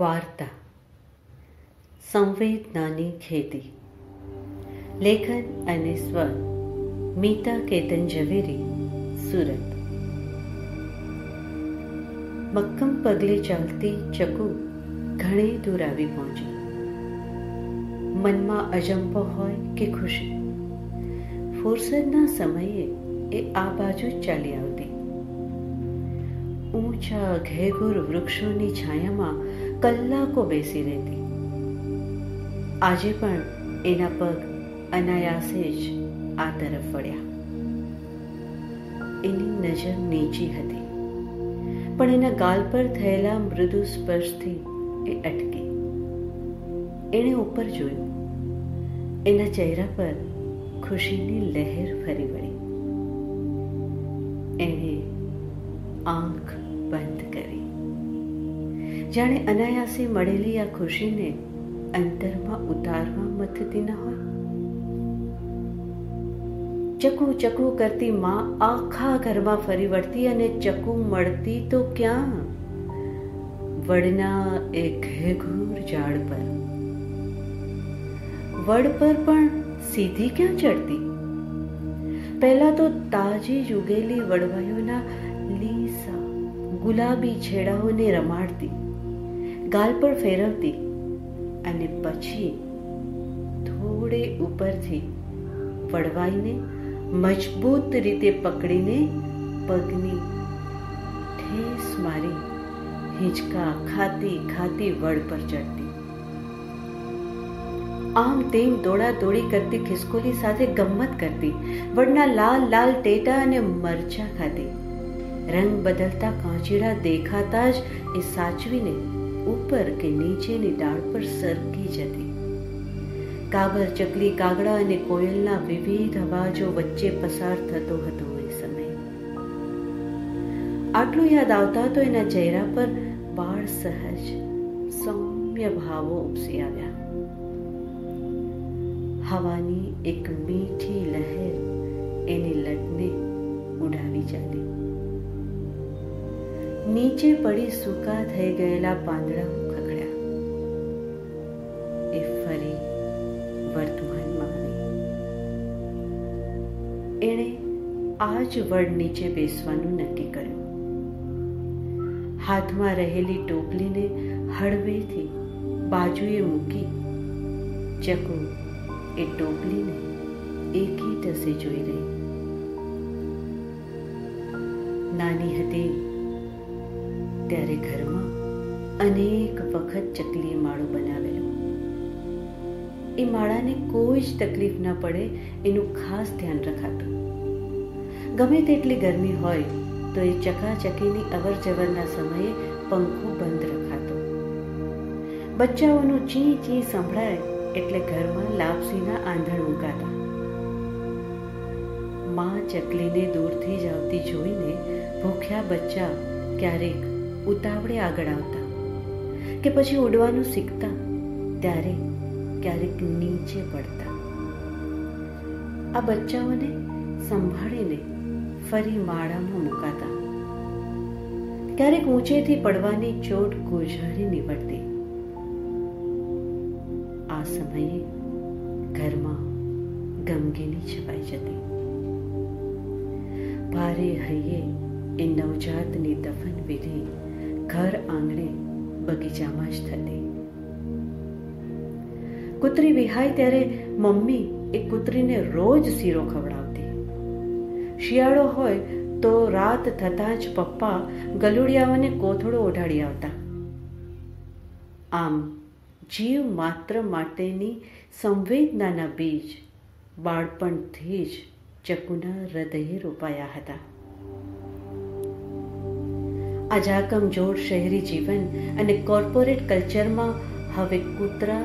વાર્તા. સંવેદનાની ખેતી. લેખન અને સ્વર મીતા કેતન ઝવેરી, સુરત. મક્કમ પગલે ચાલતી ચકુ ઘણી દૂર આવી પહોંચી. મનમાં અજંપો હોય કે ખુશી. ફુરસદના સમયે એ આ બાજુ જ ચાલી આવતી. ઊંચા ઘેઘુર વૃક્ષોની છાયામાં કલાકો બેસી રહેતી. આજે પણ એના પગ અનાયાસે જ આ તરફ વળ્યા. એની નજર નીચી હતી, પણ એના ગાલ પર થયેલા મૃદુ સ્પર્શથી એ અટકી. એણે ઉપર જોયું. એના ચહેરા પર ખુશીની લહેર ફરી વળી. એણે આંખ બંધ કરી. જાણે અનાયાસે મળેલી આ ખુશીને અંતરમાં ઉતારવા મથતી ન હોય. ચકુ ચકુ કરતી માં આખા ઘરમાં ફરી વળતી અને ચકુ મળતી તો ક્યાં? વડના એક ઘેઘૂર ઝાડ પર. વડ પર પણ સીધી ક્યાં ચડતી? પહેલા તો તાજી જ ઉગેલી વડવાયોના લીસા ગુલાબી છેડાઓને રમાડતી. ગાલ પર ફેરવતી અને પછી થોડે ઉપરથી પડવાઈને મજબૂત રીતે પકડીને પગની ઠેસ મારી હિંચકા ખાતી ખાતી વડ પર ચડતી. આમ તેમ દોડા દોડી કરતી ખિસકોલી સાથે ગમ્મત કરતી. વડના લાલ લાલ ટેટા અને મરચા ખાતી રંગ બદલતા કાંચીડા દેખાતા જ એ સાચવીને ઉપર કે નીચેની ડાળ પર સરકી જતી. કાબર ચકલી, કાગડા અને કોયલના વિવિધ અવાજો વચ્ચે પસાર થતો હતો એ સમય. આટલું યાદ આવતા તો એના ચહેરા પર બાળ સહજ, સૌમ્ય ભાવો ઉપસી આવ્યા. હવાની એક મીઠી લહેર એની લટને ઉડાવી ચાલી નીચે પડી સૂકા થઈ ગયેલા પાંદડા ખખડ્યા. એ ફરી વર્તમાનમાં આવી આ જ વડ નીચે બેસવાનું નક્કી કર્યું. હાથમાં રહેલી ટોપલીને હળવેથી બાજુએ મૂકી ચકુ એ ટોપલીને એકી ટસે જોઈ રહી. નાની હતી ત્યારે ઘરમાં અનેક વખત ચકલીએ માળો બનાવેલો. એ માળાને કોઈ જ તકલીફ ન પડે એનું ખાસ ધ્યાન રખાતું. ગમે તેટલી ગરમી હોય તો એ ચકાચકીની અવર જવરના સમયે પંખો બંધ રખાતો. બચ્ચાઓનું ચી ચી સંભળાય એટલે ઘરમાં લાપસીના આંધણ મૂકાતા. માં ચકલીને દૂરથી જ આવતી જોઈને ભૂખ્યા બચ્ચા ક્યારેક ઉતાવળે આગળ આવતા કે પછી ઉડવાનું શીખતા ત્યારે ક્યારેક નીચે પડતા. આ બચ્ચાઓને સંભાળીને ફરી માળામાં મુકાતા. ક્યારેક ઊંચેથી પડવાની ચોટ ગોઝારી નીવડતી. આ સમયે ઘરમાં ગમગીની છવાઈ જતી. ભારે હૈયે એ નવજાતની દફન વિધિ ઘર આંગણે બગીચામાં જ થતી. કૂતરી વિહાય ત્યારે મમ્મી એ કૂતરીને રોજ શીરો ખવડાવતી. શિયાળો હોય તો રાત થતાં જ પપ્પા ગલુડિયાઓને કોથળો ઓઢાડી આવતા. આમ જીવ માત્ર માટેની સંવેદનાના બીજ બાળપણથી જ ચકુના હૃદયે રોપાયા હતા. આ જાકમજોડ શહેરી જીવન અને કોર્પોરેટ કલ્ચરમાં હવે કૂતરા,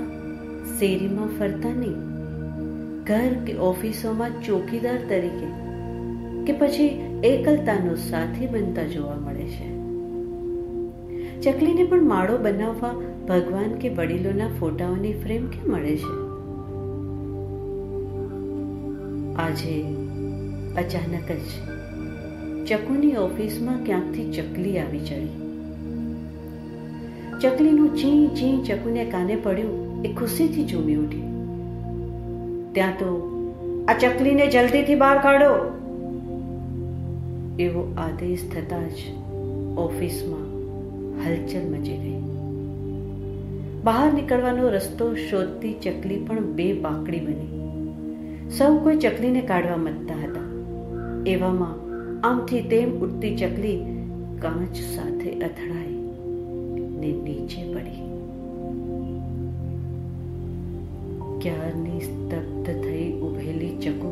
શેરીમાં ફરતા નહીં ઘર કે ઓફિસોમાં ચોકીદાર તરીકે કે પછી એકલતાનો સાથી બનતા જોવા મળે છે. ચકલીને પણ માળો બનાવવા ભગવાન કે વડીલોના ફોટાઓની ફ્રેમ કેમ મળે છે? આજે અચાનક જ ચકુની ઓફિસમાં ક્યાંકથી ચકલી આવી ચડી ચકલીનું ચી ચી ચકુને કાને પડ્યું, એ ખુશીથી ઝૂમી ઉઠી. ત્યાં તો, આ ચકલીને જલ્દીથી બહાર કાઢો. એવો આદેશ થતાં જ ઓફિસમાં હલચલ મચી ગઈ. બહાર નીકળવાનો રસ્તો શોધતી ચકલી પણ બે બાકડી બની. સૌ કોઈ ચકલીને કાઢવા મતતા હતા. એવામાં આમથી તેમ ઉડતી ચકલી કાચ સાથે અથડાઈ ને નીચે પડી. ક્યારની સ્તબ્ધ થઈ ઉભેલી ચકો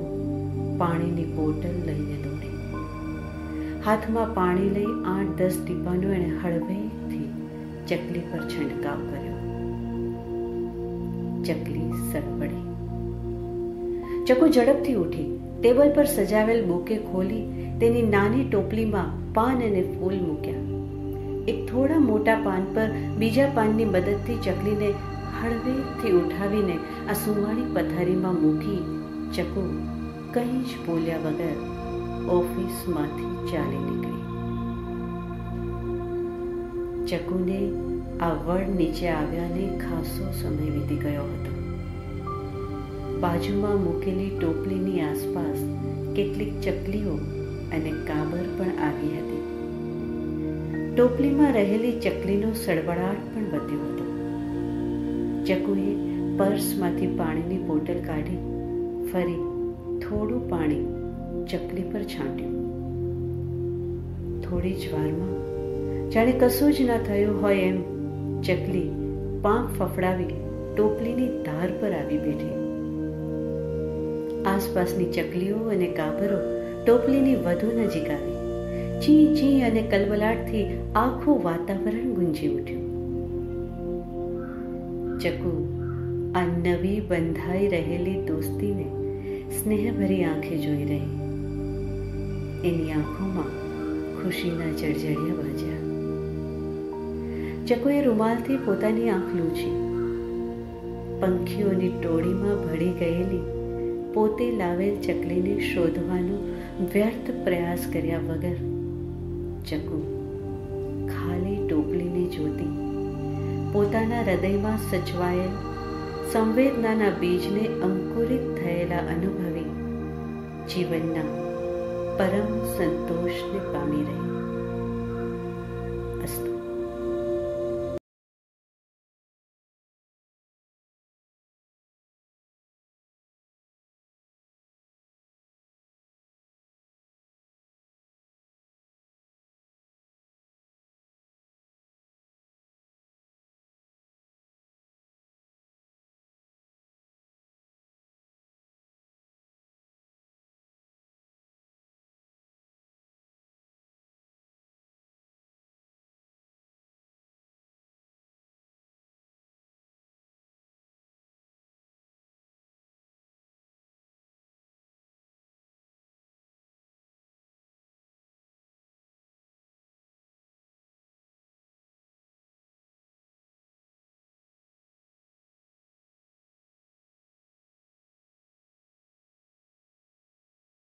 પાણીની બોટલ લઈને દોડી. હાથમાં પાણી લઈ આઠ દસ ટીપાનું એણે હળવેથી ચકલી પર છંટકાવ કર્યો. ચકલી સરપડી ચકો ઝડપથી ઉઠી. ટેબલ પર સજાવેલ બુકે ખોલી તેની નાની ટોપલીમાં પાન અને ફૂલ મૂક્યા. એક થોડા મોટા પાન પર બીજા પાનની મદદથી ચકલીને હળવેથી ઉઠાવીને આ સુવાળી પથારીમાં મૂકી ચકુ કંઈ જ બોલ્યા વગર ઓફિસમાંથી ચાલી નીકળી. ચકુને આ વડ નીચે આવ્યાને ખાસો સમય વીતી ગયો હતો. બાજુમાં મૂકેલી ટોપલીની આસપાસ કેટલીક ચકલીઓ અને કાબર પણ આવી હતી. ટોપલીમાં રહેલી ચકલીનો સળવળાટ પણ વધ્યો હતો. ચકુએ પર્સમાંથી પાણીની બોટલ કાઢી ફરી થોડું પાણી ચકલી પર છાંટ્યું. થોડી જ વારમાં, જાણે કશું જ ના થયું હોય એમ, ચકલી પાંખ ફફડાવી ટોપલીની ધાર પર આવી બેઠી. આસપાસની ચકલીઓ અને કાબરો ટોપલીની વધુ નજીક આવી. ચી ચી અને કલબલાટથી આખું વાતાવરણ ગુંજી ઉઠ્યું. ચકુ, આ નવી બંધાઈ રહેલી દોસ્તીને સ્નેહભરી આંખે જોઈ રહી. એની આંખોમાં ખુશીના જળજળિયા વાજ્યા. ચકુએ રૂમાલથી પોતાની આંખ લૂછી. પંખીઓની ટોળીમાં ભળી ગયેલી પોતે લાવેલ ચકલીને શોધવાનો વ્યર્થ પ્રયાસ કર્યા વગર ચકુ ખાલી ટોપલીને જોતી. પોતાના હૃદયમાં સચવાયેલ સંવેદનાના બીજને અંકુરિત થયેલા અનુભવી જીવનના પરમ સંતોષને પામી રહી.